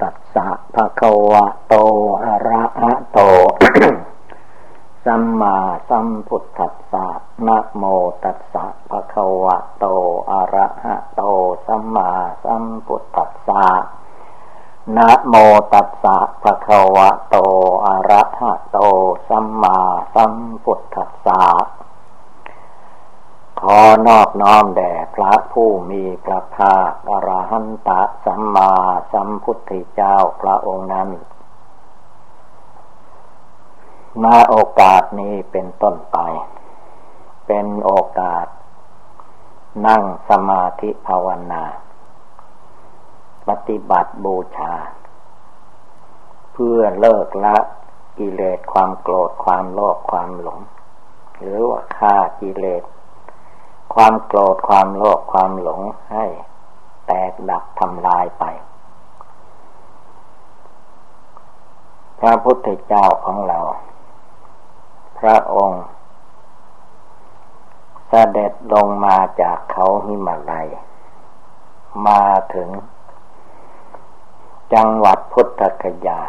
ตัสสะภะคะวะโตอะระหะโต สัมมาสัมพุทธัสสะนะโมตัสสะภะคะวะโตอะระหะโต สัมมาสัมพุทธัสสะนะโมตัสสะภะคะวะโตอะระหะโต สัมมาสัมพุทธัสสะ ขอนอบน้อมแด่พระผู้มีพระภาคอรหันตะสัมมาสัมพุทธเจ้าพระองค์นั้น มาโอกาสนี้เป็นต้นไป เป็นโอกาส นั่งสมาธิภาวนา ปฏิบัติบูชา เพื่อเลิกละกิเลสความโกรธความโลภความหลง หรือว่าฆ่ากิเลส ความโกรธความโลภความหลงให้ แตกดับทำลายไป พระพุทธเจ้าของเรา พระองค์ เสด็จลงมาจากเขาหิมาลัย มาถึง จังหวัดพุทธคยา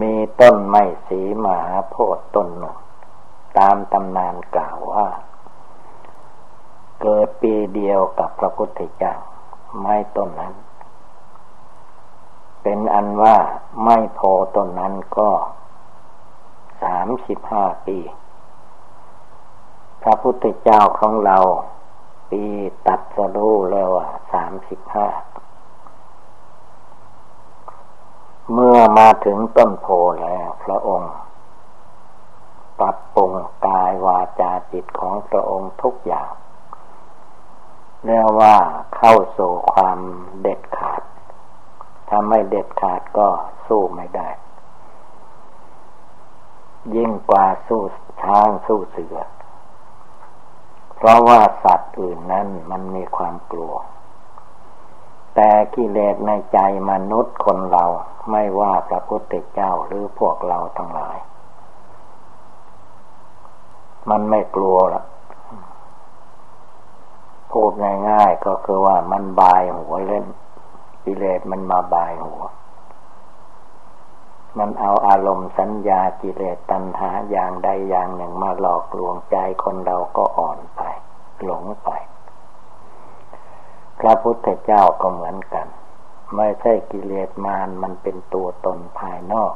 มีต้นไม้สีมหาโพธิ์ต้นหนึ่งตามตำนานกล่าวว่า เกิดปีเดียวกับพระพุทธเจ้า ไม้ต้นนั้น เป็นอันว่าไม่พอต้นนั้นก็สามสิบห้าปี พระพุทธเจ้าของเรา ปีตัดสรู้แล้วอะสามสิบห้าเมื่อมาถึงต้นโพแล้ว พระองค์ปรับปรุงกายวาจาจิตของพระองค์ทุกอย่าง เรียกว่าเข้าสู่ความเด็ดขาด ถ้าไม่เด็ดขาดก็สู้ไม่ได้ ยิ่งกว่าสู้ช้างสู้เสือ เพราะว่าสัตว์อื่นนั้นมันมีความกลัว แต่กิเลสในใจมนุษย์คนเราไม่ว่าพระพุทธเจ้าหรือพวกเราทั้งหลาย มันไม่กลัวละ พูดง่ายๆก็คือว่ามันบายหัวเล่นกิเลสมันมาบายหัว มันเอาอารมณ์สัญญากิเลสตัณหาอย่างใดอย่างหนึ่งมาหลอกลวงใจคนเราก็อ่อนไป หลงไป พระพุทธเจ้าก็เหมือนกัน ไม่ใช่กิเลสมารมันเป็นตัวตนภายนอก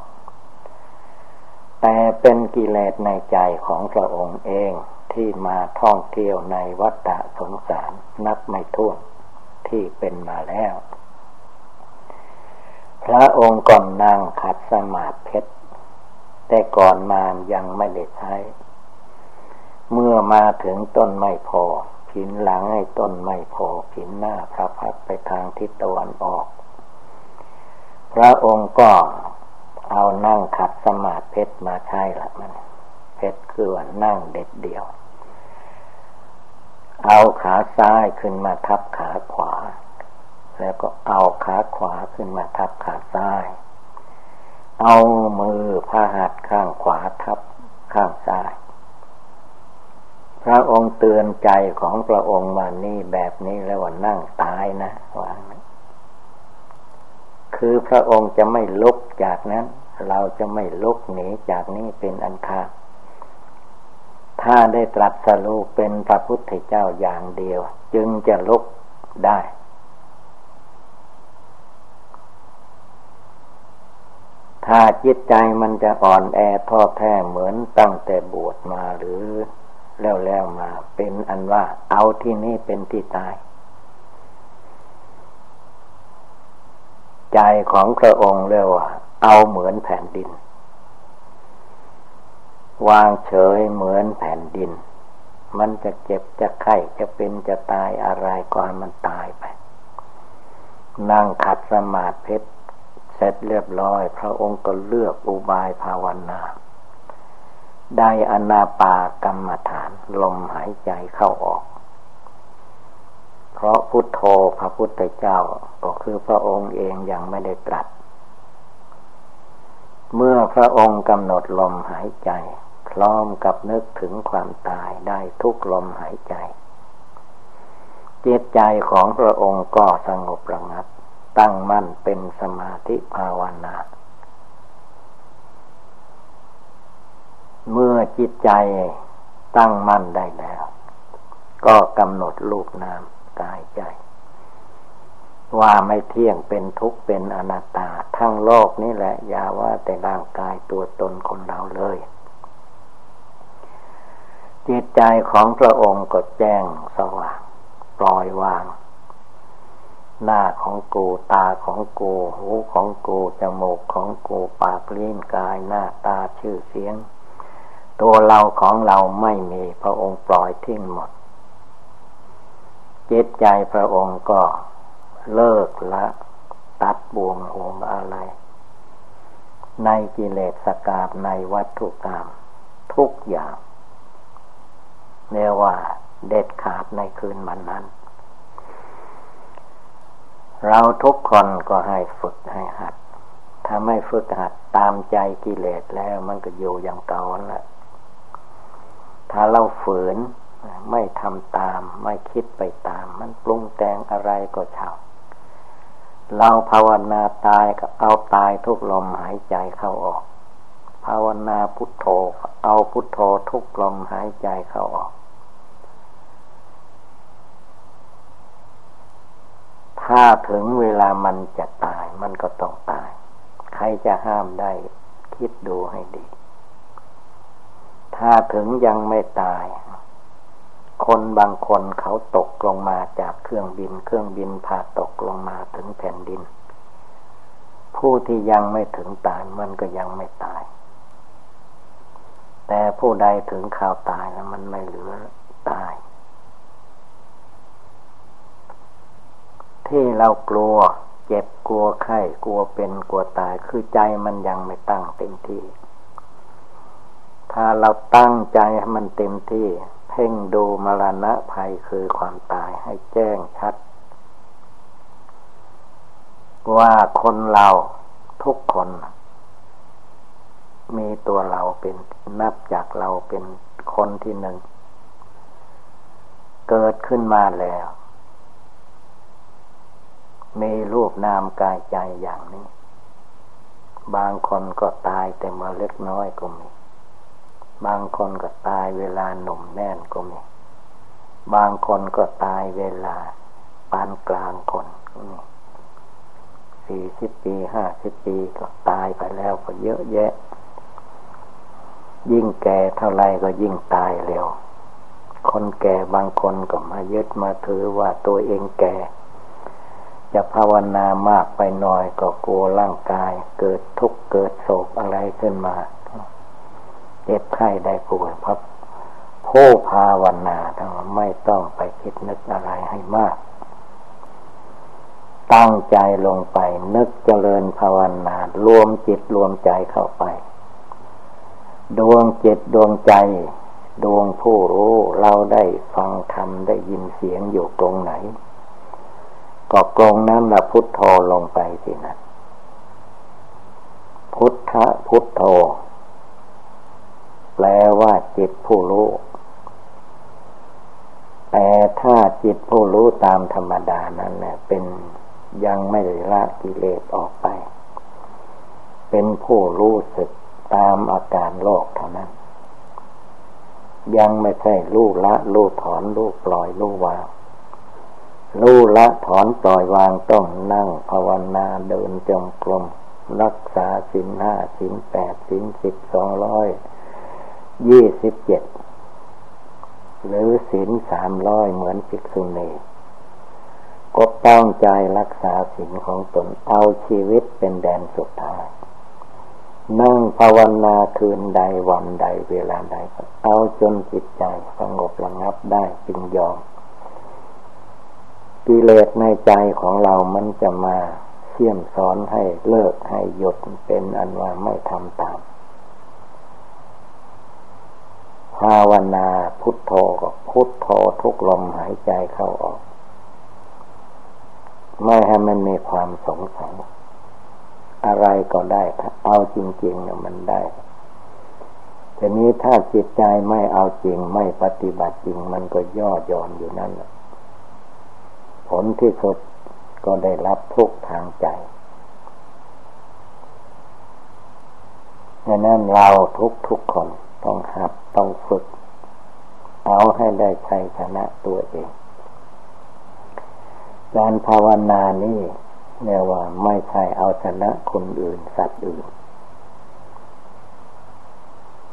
แต่เป็นกิเลสในใจของพระองค์เอง ที่มาท่องเที่ยวในวัฏสงสารนับไม่ถ้วนที่เป็นมาแล้ว พระองค์ก่อนนางขัดสมาธิเพชร แต่ก่อนมายังไม่ได้ใช้ เมื่อมาถึงต้นไม่พอผินหลังให้ต้นไม่พอผินหน้าพระพักไปทางทิศตะวันออก พระองค์ก็เอานั่งขัดสมาธิเพชรมาใช้ละมันเพชรคือว่านั่งเด็ดเดียว เอาขาซ้ายขึ้นมาทับขาขวา แล้วก็เอาขาขวาขึ้นมาทับขาซ้าย เอามือพาหัดข้างขวาทับข้างซ้าย พระองค์เตือนใจของพระองค์ว่านี่แบบนี้แล้วว่านั่งตายนะวางคือพระองค์จะไม่ลุกจากนั้น เราจะไม่ลุกหนีจากนี้เป็นอันขาด ถ้าได้ตรัสรู้เป็นพระพุทธเจ้าอย่างเดียว จึงจะลุกได้ ถ้าจิตใจมันจะอ่อนแอท้อแท้เหมือนตั้งแต่บวชมาหรือแล้วแล้วมาเป็นอันว่าเอาที่นี่เป็นที่ตาย ใจของพระองค์เรียกว่า เอาเหมือนแผ่นดิน วางเฉยเหมือนแผ่นดิน มันจะเจ็บจะไข้จะเป็นจะตายอะไรก็ให้มันตายไป นั่งขัดสมาธิเสร็จเรียบร้อย พระองค์ก็เลือกอุบายภาวนา ได้อนาปากรรมฐาน ลมหายใจเข้าออก เพราะพุทโธพระพุทธเจ้าก็คือพระองค์เองยังไม่ได้ตรัส เมื่อพระองค์กำหนดลมหายใจ พร้อมกับนึกถึงความตายได้ทุกลมหายใจ จิตใจของพระองค์ก็สงบระงับ ตั้งมั่นเป็นสมาธิภาวนาเมื่อจิตใจตั้งมั่นได้แล้ว ก็กำหนดรูปนามกายใจ ว่าไม่เที่ยงเป็นทุกข์เป็นอนัตตา ทั้งโลกนี่แหละ อย่าว่าแต่ร่างกายตัวตนคนเราเลย จิตใจของพระองค์ก็แจ้งสว่าง ปล่อยวาง หน้าของกูตาของกูหูของกูจมูกของกูปากลิ้นกายหน้าตาชื่อเสียง ตัวเราของเราไม่มีพระองค์ปล่อยทิ้งหมดจิตใจพระองค์ก็ เลิกละ ตัดบ่วงห่วงอะไร ในกิเลสกาบในวัตถุกรรมทุกอย่างเรียกว่าเด็ดขาดในคืนวันนั้น เราทุกคนก็ให้ฝึกให้หัด ถ้าไม่ฝึกหัดตามใจกิเลสแล้วมันก็อยู่อย่างเก่าแหละถ้าเราฝืนไม่ทำตาม ไม่คิดไปตาม มันปรุงแต่งอะไรก็เช่า เราภาวนาตายก็เอาตายทุกลมหายใจเข้าออก ภาวนาพุทโธเอาพุทโธทุกลมหายใจเข้าออก ถ้าถึงเวลามันจะตายมันก็ต้องตาย ใครจะห้ามได้คิดดูให้ดี ถ้าถึงยังไม่ตาย คนบางคนเขาตกลงมาจากเครื่องบิน เครื่องบินพาตกลงมาถึงแผ่นดิน ผู้ที่ยังไม่ถึงตายมันก็ยังไม่ตาย แต่ผู้ใดถึงข่าวตายแล้วมันไม่เหลือตาย ที่เรากลัวเจ็บกลัวไข้กลัวเป็นกลัวตายคือใจมันยังไม่ตั้งเต็มที่ ถ้าเราตั้งใจให้มันเต็มที่ พ่งดูมรณะภัยคือความตายให้แจ้งชัด ว่าคนเราทุกคน มีตัวเราเป็นนับจากเราเป็นคนที่หนึ่ง เกิดขึ้นมาแล้ว มีรูปนามกายใจอย่างนี้ บางคนก็ตายแต่เมื่อเล็กน้อยก็มี บางคนก็ตายเวลาหนุ่มแน่นก็มี บางคนก็ตายเวลาปานกลางคนก็มีสี่สิบปีห้าสิบปีก็ตายไปแล้วก็เยอะแยะ ยิ่งแก่เท่าไรก็ยิ่งตายเร็ว คนแก่บางคนก็มายึดมาถือว่าตัวเองแก่ จะภาวนามากไปหน่อยก็กลัวร่างกาย เกิดทุกข์เกิดโศกอะไรขึ้นมา เจ็บไข้ได้ป่วยเพราะผู้ภาวนาทั้งไม่ต้องไปคิดนึกอะไรให้มาก ตั้งใจลงไปนึกเจริญภาวนารวมจิตรวมใจเข้าไป ดวงจิตดวงใจ ดวงผู้รู้เราได้ฟังธรรมได้ยินเสียงอยู่ตรงไหน ก็กรงนั้นละพุทโธลงไปสินะพุทธพุทโธ แปลว่าจิตผู้รู้ แต่ถ้าจิตผู้รู้ตามธรรมดานั้นเนี่ยเป็นยังไม่ได้ละกิเลสออกไป เป็นผู้รู้สึกตามอาการโลกเท่านั้น ยังไม่ใช่รู้ละรู้ถอนรู้ปล่อยรู้วางรู้ละถอนปล่อยวางต้องนั่งภาวนาเดินจงกรมรักษาสินห้าสินแปดสินสิบสองร้อย ยี่สิบเจ็ดหรือศีลสามร้อยเหมือนภิกษุณีก็ต้องใจรักษาศีลของตนเอาชีวิตเป็นแดนสุดท้าย นั่งภาวนาคืนใดวันใดเวลาใด เอาจนจิตใจสงบระงับได้จึงยอมกิเลสในใจของเรามันจะมาเสี่ยมสอนให้เลิกให้หยุดเป็นอันว่าไม่ทำตามภาวนาพุทโธก็พุทโธทุกลมหายใจเข้าออก ไม่ให้มันมีความสงสัยอะไรก็ได้ถ้าเอาจริงๆเนี่ยมันได้ทีนี้ถ้าจิตใจไม่เอาจริงไม่ปฏิบัติจริง มันก็ย่อหย่อนอยู่นั่นแหละผลที่สุดก็ได้รับทุกทางใจดังนั้นเราทุกทุกคน ต้องหัดต้องฝึก เอาให้ได้ชัยชนะตัวเอง การภาวนานี่เนี่ยว่าไม่ใช่เอาชนะคนอื่นสัตว์อื่น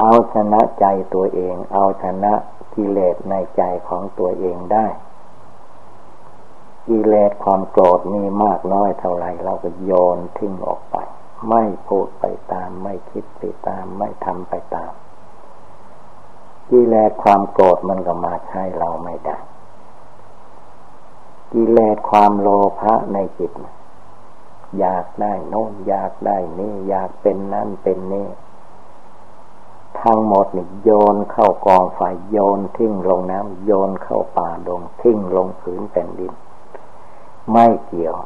เอาชนะใจตัวเอง เอาชนะกิเลสในใจของตัวเองได้กิเลสความโกรธมีมากน้อยเท่าไรเราก็โยนทิ้งออกไป ไม่พูดไปตาม ไม่คิดไปตาม ไม่ทำไปตาม กิเลสความโกรธมันก็มาใช้เราไม่ได้ กิเลสความโลภะในจิต อยากได้โน้นอยากได้นี่อยากเป็นนั่นเป็นนี่ทั้งหมดนี่โยนเข้ากองไฟโยนทิ้งลงน้ำโยนเข้าป่าดงทิ้งลงผืนแผ่นดิน ไม่เกี่ยว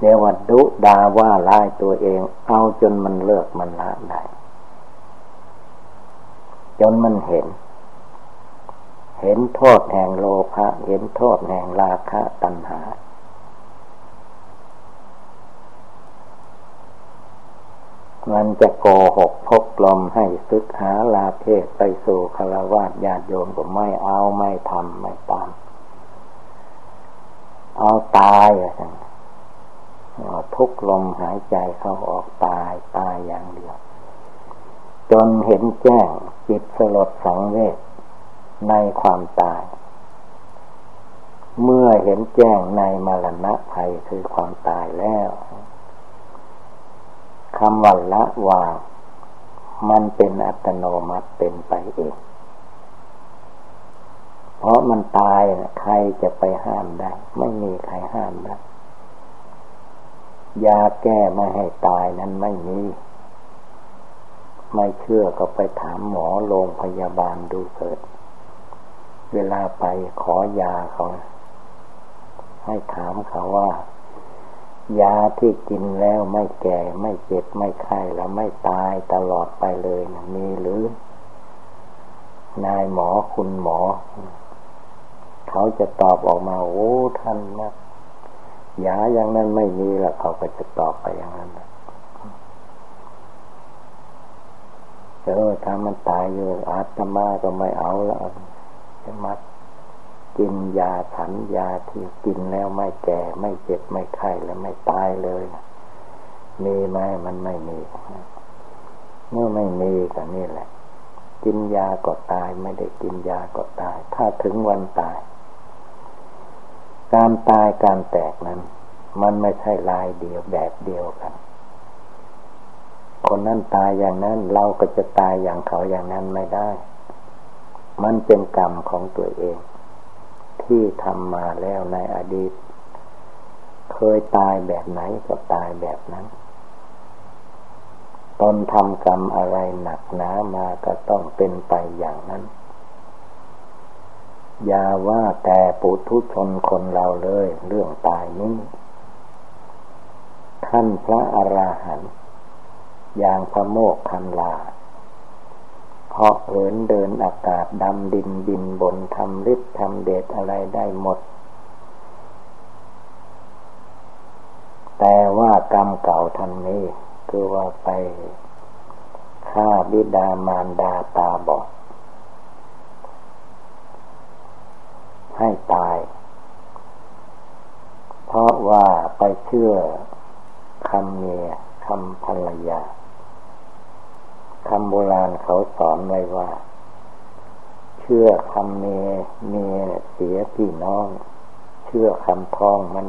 เรียกว่าดุดาว่าลายตัวเอง เอาจนมันเลิกมันละได้ จนมันเห็น เห็นโทษแห่งโลภะเห็นโทษแห่งราคะตัณหา มันจะโกหกพกลมให้ซึกหาลาเพศไปสู่คารวะญาติโยมก็ไม่เอาไม่ทำไม่ตามเอาตายอะไรทุกลมหายใจเข้าออกตายตายอย่างเดียว จนเห็นแจ้งจิตสลดสังเวชในความตาย เมื่อเห็นแจ้งในมรณะภัยคือความตายแล้วคำว่าละวางมันเป็นอัตโนมัติเป็นไปเอง เพราะมันตายใครจะไปห้ามได้ ไม่มีใครห้ามได้ยาแก้ไม่ให้ตายนั้นไม่มี ไม่เชื่อก็ไปถามหมอโรงพยาบาลดูเถิด เวลาไปขอยาเขา ให้ถามเขาว่า ยาที่กินแล้วไม่แก่ไม่เจ็บไม่ไข้แล้วไม่ตายตลอดไปเลยนะมีหรือ นายหมอคุณหมอ เขาจะตอบออกมาโอ้ท่านนะยาอย่างนั้นไม่มีแล้วเขาก็จะตอบไปอย่างนั้น เออถ้ามันตายอยู่อาตมาก็ไม่เอาแล้วจะมัดกินยาฉันยาที่กินแล้วไม่แก่ไม่เจ็บไม่ไข้แล้วไม่ตายเลย มีไหมมันไม่มีเมื่อไม่มีก็นี่แหละ กินยาก็ตาย ไม่ได้กินยาก็ตาย ถ้าถึงวันตาย การตายการแตกนั้น มันไม่ใช่ลายเดียวแบบเดียวกัน คนนั้นตายอย่างนั้น เราก็จะตายอย่างเขาอย่างนั้นไม่ได้ มันเป็นกรรมของตัวเอง ที่ทำมาแล้วในอดีต เคยตายแบบไหนก็ตายแบบนั้นตนทำกรรมอะไรหนักหนามาก็ต้องเป็นไปอย่างนั้น อย่าว่าแต่ปุถุชนคนเราเลย เรื่องตายนี้ท่านพระอราหันต์ อย่างพระโมกขันลาเหาะเหินเดินอากาศดำดินบินบนทำฤทธิ์ทำเดชอะไรได้หมด แต่ว่ากรรมเก่าท่านนี้ คือว่าไปฆ่าบิดามารดาตาบอดให้ตาย เพราะว่าไปเชื่อคำเมียคำภรรยา คำโบราณเขาสอนไว้ว่า เชื่อคำเมเมเสียพี่น้อง เชื่อคำทองมัน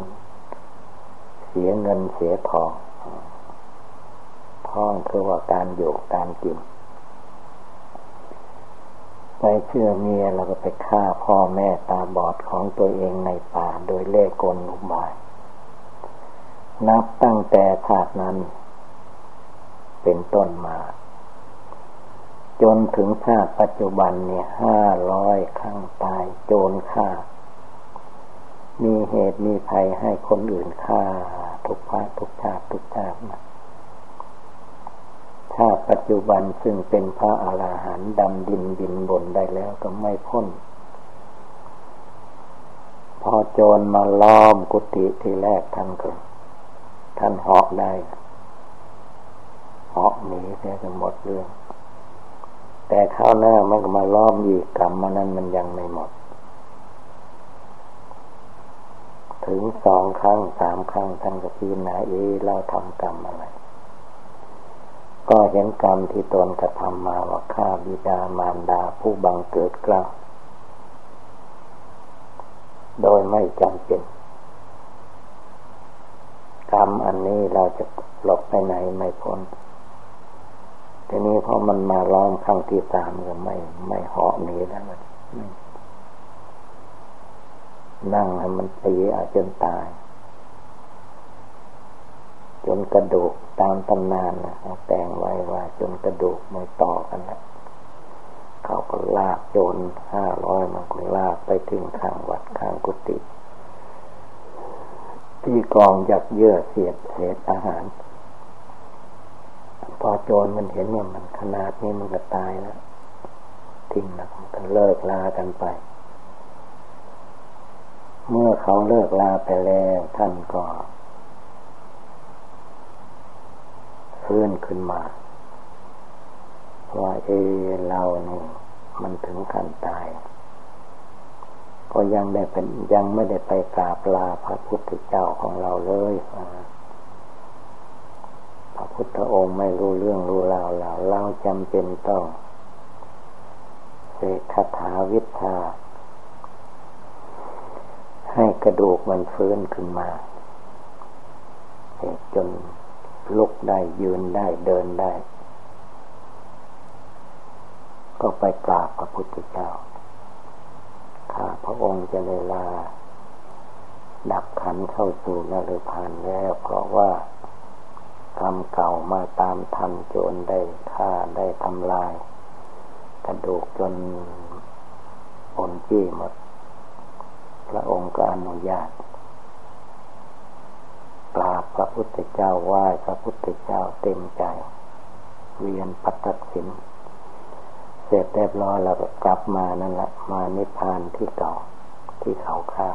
เสียเงินเสียทองทองคือว่าการอยู่การกินไปเชื่อเมียแล้วก็ไปฆ่าพ่อแม่ตาบอดของตัวเองในป่าโดยเล่กลอุบาย นับตั้งแต่ชาตินั้น เป็นต้นมา จนถึงชาติปัจจุบันเนี่ยห้าร้อยครั้งตายโจรฆ่า มีเหตุมีภัยให้คนอื่นฆ่า ทุกภาทุกชาติทุกชาติมาชาติปัจจุบันซึ่งเป็นพระอาหารหันต์ดำดินบินบนได้แล้วก็ไม่พ้น พอโจรมาล้อมกุฏิที่แรกท่านก็ท่านเหาะได้เหาะหนีเสียจนหมดเรื่อง แต่ข้าวหน้ามันก็มาล้อมอีกกรรมมันนั้นมันยังไม่หมด ถึงสองครั้งสามครั้งท่านก็พิจารณาเอเราทำกรรมอะไร ก็เห็นกรรมที่ตนกระทำมาว่าฆ่าบิดามารดาผู้บังเกิดกล้าโดยไม่จำเป็นกรรมอันนี้เราจะหลบไปไหนไม่พ้น ทีนี้พอมันมาล้อมครั้งที่สามก็ไม่ ไม่เหาะหนีแล้วนั่งให้มันตีอาจนตาย จนกระดูกตามตำนานนะแต่งไว้ว่า จนกระดูกไม่ต่อกันแล้วเขาก็ลากโจรห้าร้อยมันก็ลากไปถึงข้างวัดข้างกุฏิที่กองยักเยื่อเสียดเศษอาหาร พอโจรมันเห็นว่ามันขนาดนี้มันก็ตายแล้วทิ้งนะมันก็เลิกลากันไป เมื่อเขาเลิกลาไปแล้วท่านก็ฟื้นขึ้นมาว่าเอเราเนี่ยมันถึงขั้นตาย ก็ยังได้เป็นยังไม่ได้ไปกราบลาพระพุทธเจ้าของเราเลยพ ระพุทธองค์ไม่รู้เรื่องรู้ราวเราเราจำเป็นต้องเสกคาถาวิชาให้กระดูกมันฟื้นขึ้นมาจนลุกได้ยืนได้เดินได้ ก็ไปกราบพระพุทธเจ้าข้าพระองค์จะเวลา ดับขันเข้าสู่นรพานแล้วเพราะว่า กรรมเก่ามาตามทันโจรได้ฆ่าได้ทำลาย กระดูกจนปนจี้หมด พระองค์ก็อนุญาตกราบพระพุทธเจ้าไหว้พระพุทธเจ้าเต็มใจ เวียนปัตตสินเสร็จเรียบร้อยแล้วก็กลับมานั่นแหละ มานิพพานที่เก่าที่เขาฆ่า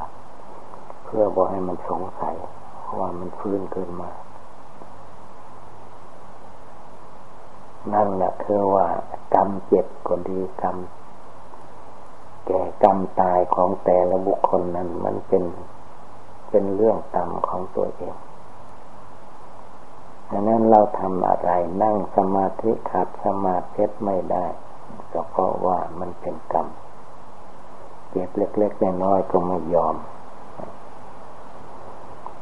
เพื่อบอกให้มันสงสัยว่ามันฟื้นขึ้นมา นั่นแหละคือว่ากรรมเจ็บก็ดีกรรมแก่กรรมตายของแต่ละบุคคลนั้น มันเป็นเป็นเรื่องกรรมของตัวเองดังนั้นเราทำอะไรนั่งสมาธิขาดสมาธิไม่ได้ก็เพราะว่ามันเป็นกรรมเจ็บเล็กๆน้อยๆก็ไม่ยอม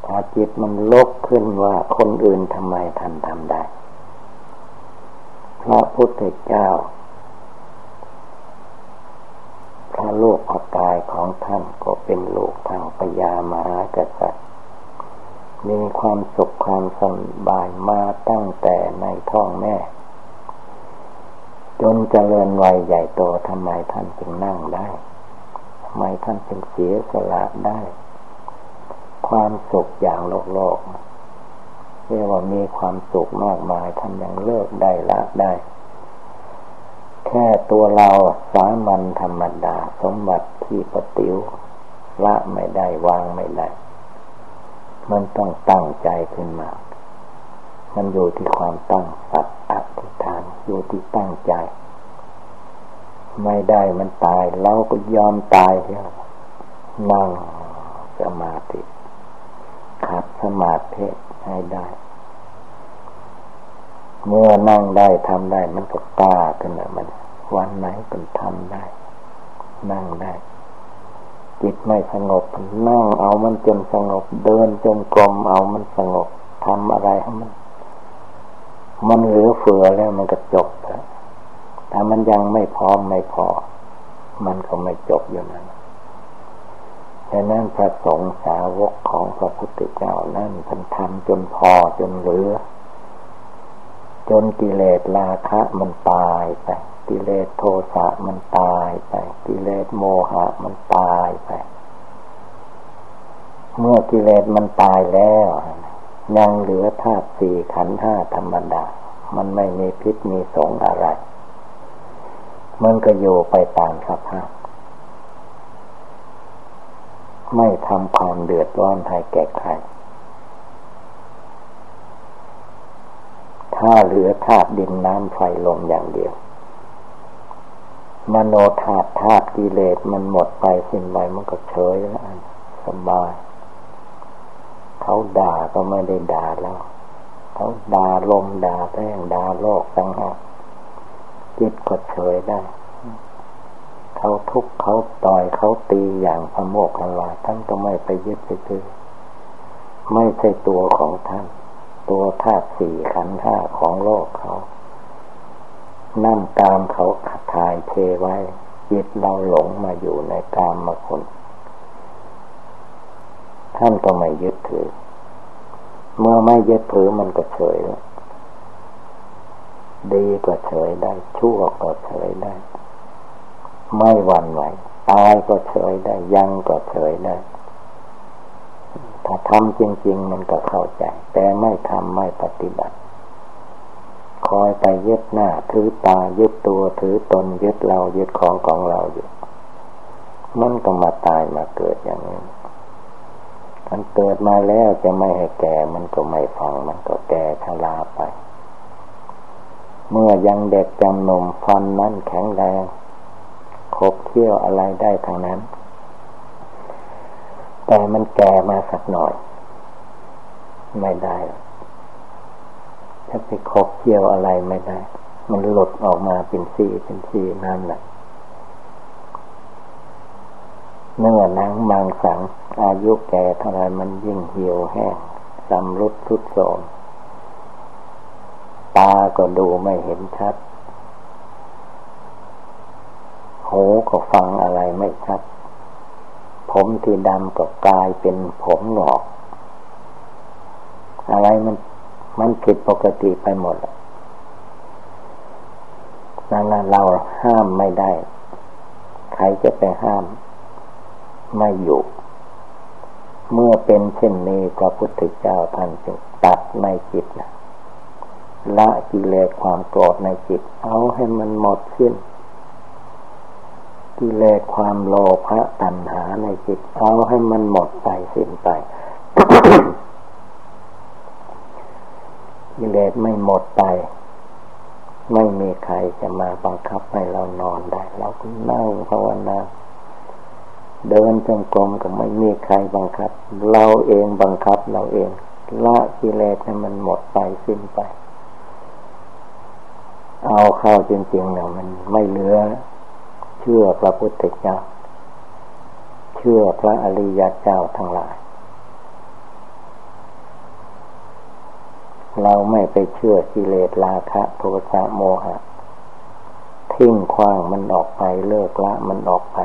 ถ้าจิตมันลกขึ้นว่าคนอื่นทำไมท่านทำได้ พระพุทธเจ้าพระโลกพระกายของท่านก็เป็นโลกทางปยามหากษัตริย์ มีความสุขความสบายมาตั้งแต่ในท้องแม่ จนเจริญวัยใหญ่โตทำไมท่านจึงนั่งได้ทำไมท่านจึงเสียสละได้ ความสุขอย่างโลกโลก เรียกว่ามีความสุขมากมายท่านยังเลิกได้ละได้ แค่ตัวเราสามัญธรรมดาสมบัติที่ปฏิวละไม่ได้วางไม่ได้ มันต้องตั้งใจขึ้นมา มันอยู่ที่ความตั้งสัตย์อธิษฐานอยู่ที่ตั้งใจ ไม่ได้มันตายเราก็ยอมตายเถอะนั่งสมาธิขัดสมาธิให้ได้ เมื่อนั่งได้ทำได้ มันก็กล้าขึ้นแล้วมัน วันไหนก็ทำได้ นั่งได้ จิตไม่สงบนั่งเอามันจนสงบ เดินจนกรมเอามันสงบทำอะไรให้มัน มันเหลือเฟือแล้วมันก็จบแล้วถ้ามันยังไม่พร้อมไม่พอ มันก็ไม่จบอยู่นั้นดังนั้นพระสงฆ์สาวกของพระพุทธเจ้านั่นท่านทำจนพอจนเหลือ จนกิเลสราคะมันตายไป กิเลสโทสะมันตายไป กิเลสโมหะมันตายไป เมื่อกิเลสมันตายแล้ว ยังเหลือธาตุสี่ขันธ์ห้าธรรมดา มันไม่มีพิษมีสงอะไร มันก็อยู่ไปตามสภาพ ไม่ทำความเดือดร้อนให้แก่ใคร ถ้าเหลือธาตุดินน้ำไฟลมอย่างเดียว มโนธาตุธาตุกิเลสมันหมดไปสิ้นไปมันก็เฉยแล้วสบาย เขาด่าก็ไม่ได้ด่าแล้ว เขาด่าลมด่าแป้งด่าโลกตั้งหากจิตก็เฉยได้ เขาทุกเขาต่อยเขาตีอย่างพโมกขลาท่านก็ไม่ไปยึดไปถือไม่ใช่ตัวของท่าน ตัวธาตุสี่ขันธ์ห้าของโลกเขานั่งตามเขาขัดทายเทไว้จิตเราหลงมาอยู่ในกามมาคนท่านก็ไม่ยึดถือ เมื่อไม่ยึดถือมันก็เฉยแล้วดีก็เฉยได้ ชั่วก็เฉยได้ ไม่หวั่นไหวตายก็เฉยได้ ยังก็เฉยได้ ถ้าทำจริง ๆ มันก็เข้าใจ แต่ไม่ทำไม่ปฏิบัติ คอยไปยึดหน้าถือตายึดตัวถือตนยึดเรายึดของของเราอยู่ มันก็มาตายมาเกิดอย่างนี้มันเกิดมาแล้วจะไม่ให้แก่ มันก็ไม่ฟัง มันก็แก่ชราไป เมื่อยังเด็กจำนมฟันนั้นแข็งแรง คบเคี้ยวอะไรได้ทางนั้น แต่มันแก่มาสักหน่อย ไม่ได้ถ้าไปคบเคี้ยวอะไรไม่ได้ มันหลุดออกมาเป็นสีเป็นสีนั่นแหละเนื้อหนังบางสัง อายุแก่เท่าไรมันยิ่งเหี่ยวแห้งสำรุดทุดโทรมตาก็ดูไม่เห็นชัด หูก็ฟังอะไรไม่ชัด ผมที่ดำก็กลายเป็นผมหงอก อะไรมันมันผิดปกติไปหมดนั่นเราห้ามไม่ได้ ใครจะไปห้าม ไม่อยู่ เมื่อเป็นเช่นนี้พระพุทธเจ้าท่านจึงตัดในจิตนะละกิเลสความโกรธในจิต เอาให้มันหมดสิ้น กิเลสความโลภะตัณหาในจิตเอาให้มันหมดไปสิ้นไปกิเลสไม่หมดไป ไม่มีใครจะมาบังคับให้เรานอนได้ เราก็นั่งภาวนาเดินจงกรมก็ไม่มีใครบังคับ เราเองบังคับเราเอง ละกิเลสให้มันหมดไปสิ้นไป เอาเข้าจริงๆเนี่ยมันไม่เหลือ ชื่อพระพุทธเจ้า เชื่อพระอริยเจ้าทั้งหลาย เราไม่ไปเชื่อกิเลสราคะโทสะโมหะ ทิ้งคว้างมันออกไปเลิกละมันออกไป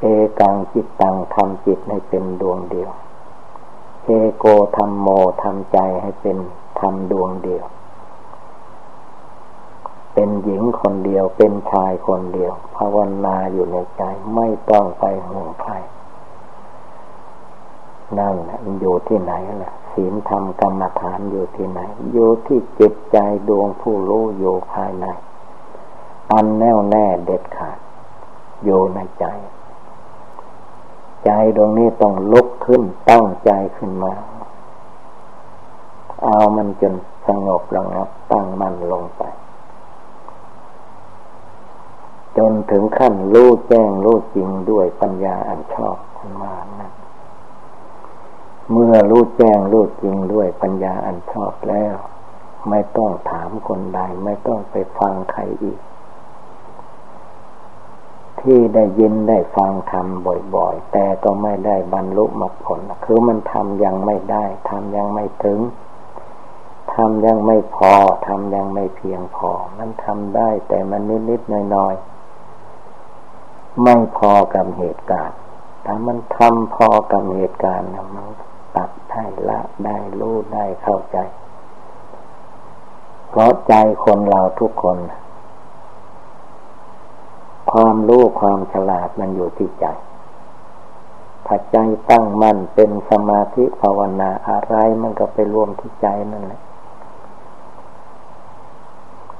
เอกังจิตตังทำจิตให้เป็นดวงเดียวเอโกธรรมโมทำใจให้เป็นธรรมดวงเดียว เป็นหญิงคนเดียว เป็นชายคนเดียว ภาวนาอยู่ในใจไม่ต้องไปห่วงใครนั่นแหละมันอยู่ที่ไหนล่ะศีลธรรมกรรมฐานอยู่ที่ไหน อยู่ที่จิตใจดวงผู้รู้อยู่ภายใน อันแน่วแน่เด็ดขาด อยู่ในใจ ใจดวงนี้ต้องลุกขึ้นตั้งใจขึ้นมา เอามันจนสงบระงับตั้งมั่นลงไป จนถึงขั้นรู้แจ้งรู้จริงด้วยปัญญาอันชอบมานะเมื่อรู้แจ้งรู้จริงด้วยปัญญาอันชอบแล้ว ไม่ต้องถามคนใด ไม่ต้องไปฟังใครอีก ที่ได้ยินได้ฟังทำบ่อยๆ แต่ก็ไม่ได้บรรลุมรรคผล คือมันทำยังไม่ได้ทำยังไม่ถึงทำยังไม่พอทำยังไม่เพียงพอ มันทำได้แต่มันนิดๆหน่อยๆ ไม่พอกับเหตุการณ์ถ้ามันทำพอกับเหตุการณ์มันตัดได้ละได้รู้ได้เข้าใจ เพราะใจคนเราทุกคน ความรู้ความฉลาดมันอยู่ที่ใจถ้าใจตั้งมั่นเป็นสมาธิภาวนาอะไรมันก็ไปรวมที่ใจนั่นแหละ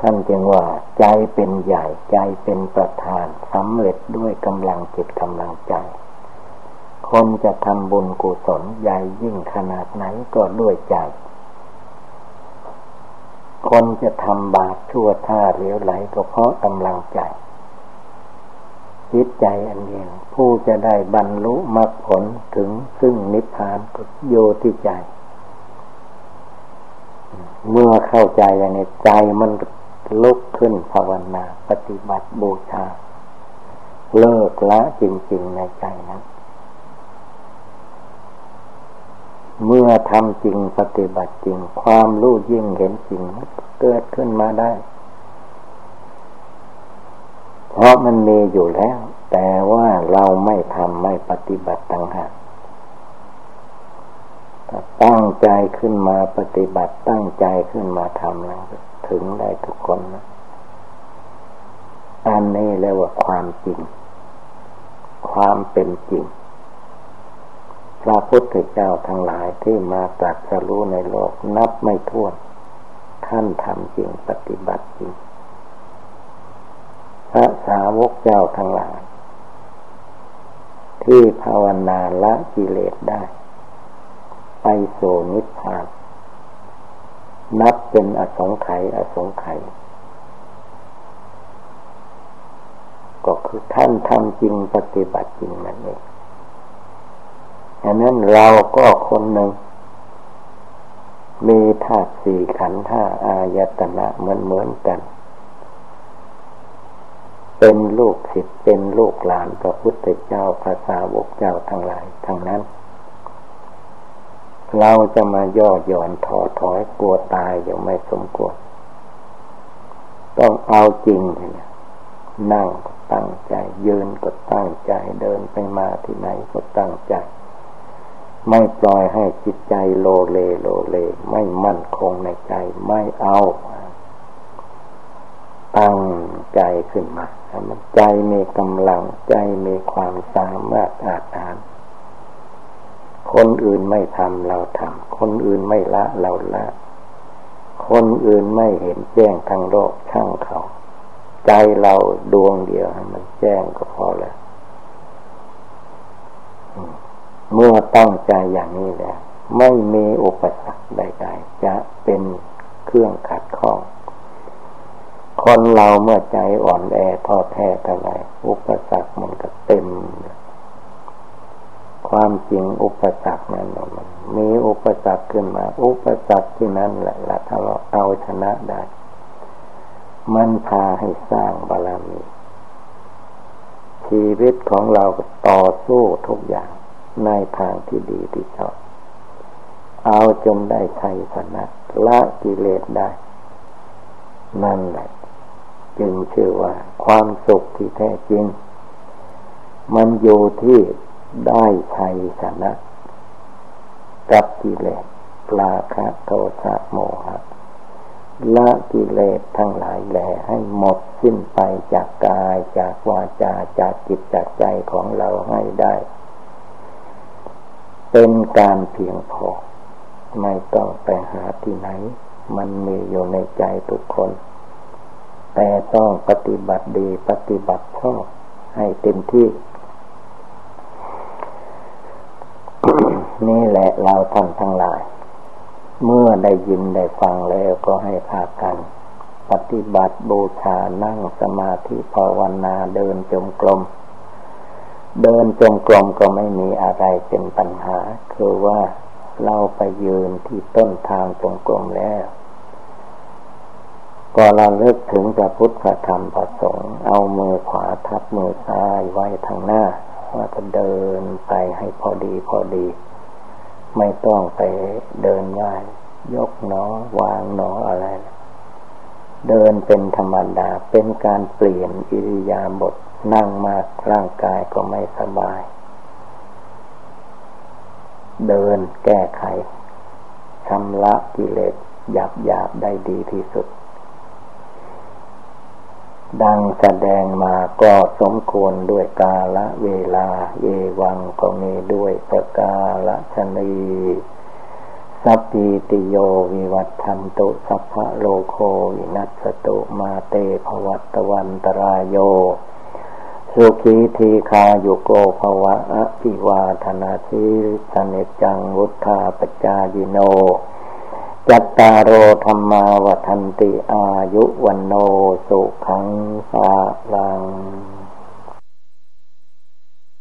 ท่านจึงว่า ใจเป็นใหญ่ใจเป็นประธานสำเร็จด้วยกำลังจิตกำลังใจ คนจะทำบุญกุศลใหญ่ยิ่งขนาดไหนก็ด้วยใจ คนจะทำบาปชั่วท่าเหลวไหลก็เพราะกำลังใจ จิตใจอันเดียวผู้จะได้บรรลุมรรคผลถึงซึ่งนิพพานก็โยที่ใจเมื่อเข้าใจอย่างนี้ใจมัน ลุกขึ้นภาวนาปฏิบัติบูชา เลิกละจริง ๆ ในใจนั้นเมื่อทำจริงปฏิบัติจริง ความรู้ยิ่งเห็นจริงเกิดขึ้นมาได้ เพราะมันมีอยู่แล้ว แต่ว่าเราไม่ทำไม่ปฏิบัติต่างหากตั้งใจขึ้นมาปฏิบัติตั้งใจขึ้นมาทำแล้ว ถึงได้ทุกคนนะอันนี้เรียกว่าความจริง ความเป็นจริง พระพุทธเจ้าทั้งหลายที่มาตรัสรู้ในโลกนับไม่ถ้วน ท่านทำจริงปฏิบัติจริง พระสาวกเจ้าทั้งหลาย ที่ภาวนาละกิเลสได้ ไปโสนิพพาน นับเป็นอสงไขยอสงไขยก็คือท่านทำจริงปฏิบัติจริงนั่นเองฉะนั้นเราก็คนหนึ่ง มีธาตุสี่ขันธ์ห้าอายตนะเหมือนเหมือนกัน เป็นลูกศิษย์เป็นลูกหลานพระพุทธเจ้าภาษาวกเจ้าทั้งหลายทั้งนั้น เราจะมาย่อหย่อนท้อถอยกลัวตายยังไม่สมควร ต้องเอาจริงเนี่ยนั่งก็ตั้งใจ ยืนก็ตั้งใจเดินไปมาที่ไหนก็ตั้งใจ ไม่ปล่อยให้จิตใจโลเลโลเล ไม่มั่นคงในใจไม่เอาตั้งใจขึ้นมา ใจมีกำลังใจมีความสามารถอาจอ่าน คนอื่นไม่ทำเราทำคนอื่นไม่ละเราละ คนอื่นไม่เห็นแจ้งทางโลกช่างเขา ใจเราดวงเดียวมันแจ้งก็พอแล้วเมื่อตั้งใจอย่างนี้แล้วไม่มีอุปสรรคใดๆ จะเป็นเครื่องขัดข้อง คนเราเมื่อใจอ่อนแอท้อแท้เท่าไรอุปสรรคมันก็เต็ม ความจริงอุปสรรคนั้นมันมีอุปสรรคขึ้นมา อุปสรรคที่นั้นแหละละถ้าเราเอาชนะได้ มันพาให้สร้างบารมี ชีวิตของเราต่อสู้ทุกอย่างในทางที่ดีที่ชอบเอาจนได้ชัยชนะละกิเลสได้ นั่นแหละ จึงชื่อว่า ความสุขที่แท้จริง มันอยู่ที่ ได้ชัยชนะ กับกิเลสราคะโทสะโมหะละกิเลสทั้งหลายแหล่ให้หมดสิ้นไปจากกายจากวาจาจากจิตจากใจของเราให้ได้ เป็นการเพียงพอ ไม่ต้องไปหาที่ไหน มันมีอยู่ในใจทุกคน แต่ต้องปฏิบัติดีปฏิบัติชอบให้เต็มที่ นี่แหละเราท่านทั้งหลาย เมื่อได้ยินได้ฟังแล้วก็ให้พากัน ปฏิบัติบูชานั่งสมาธิภาวนาเดินจมกลมเดินจงกรมก็ไม่มีอะไรเป็นปัญหา คือว่าเราไปยืนที่ต้นทางจงกรมแล้ว ก็เราเลิกถึงพระพุทธธรรมประสงค์เอามือขวาทับมือซ้ายไว้ทางหน้าว่าจะเดินไปให้พอดีพอดี ไม่ต้องไปเดินง่าย ยกหนอ วางหนออะไร เดินเป็นธรรมดา เป็นการเปลี่ยนอิริยาบถนั่งมากร่างกายก็ไม่สบาย เดินแก้ไขชำระกิเลสหยาบหยาบได้ดีที่สุด ดังแสดงมาก็สมควรด้วยกาละเวลาเอวังก็มีด้วยประกาละชนีสัพพิติโยวิวัตทันตุสัพพะโลโควินัสตุมาเตภวัตวันตรายโย สุขีทีคาโยโกภวะอภิวาธนาสิสเนจังวุธาปจายิโน จัตตารโอธรรมาวทันติอายุวันโนสุขังสาลัง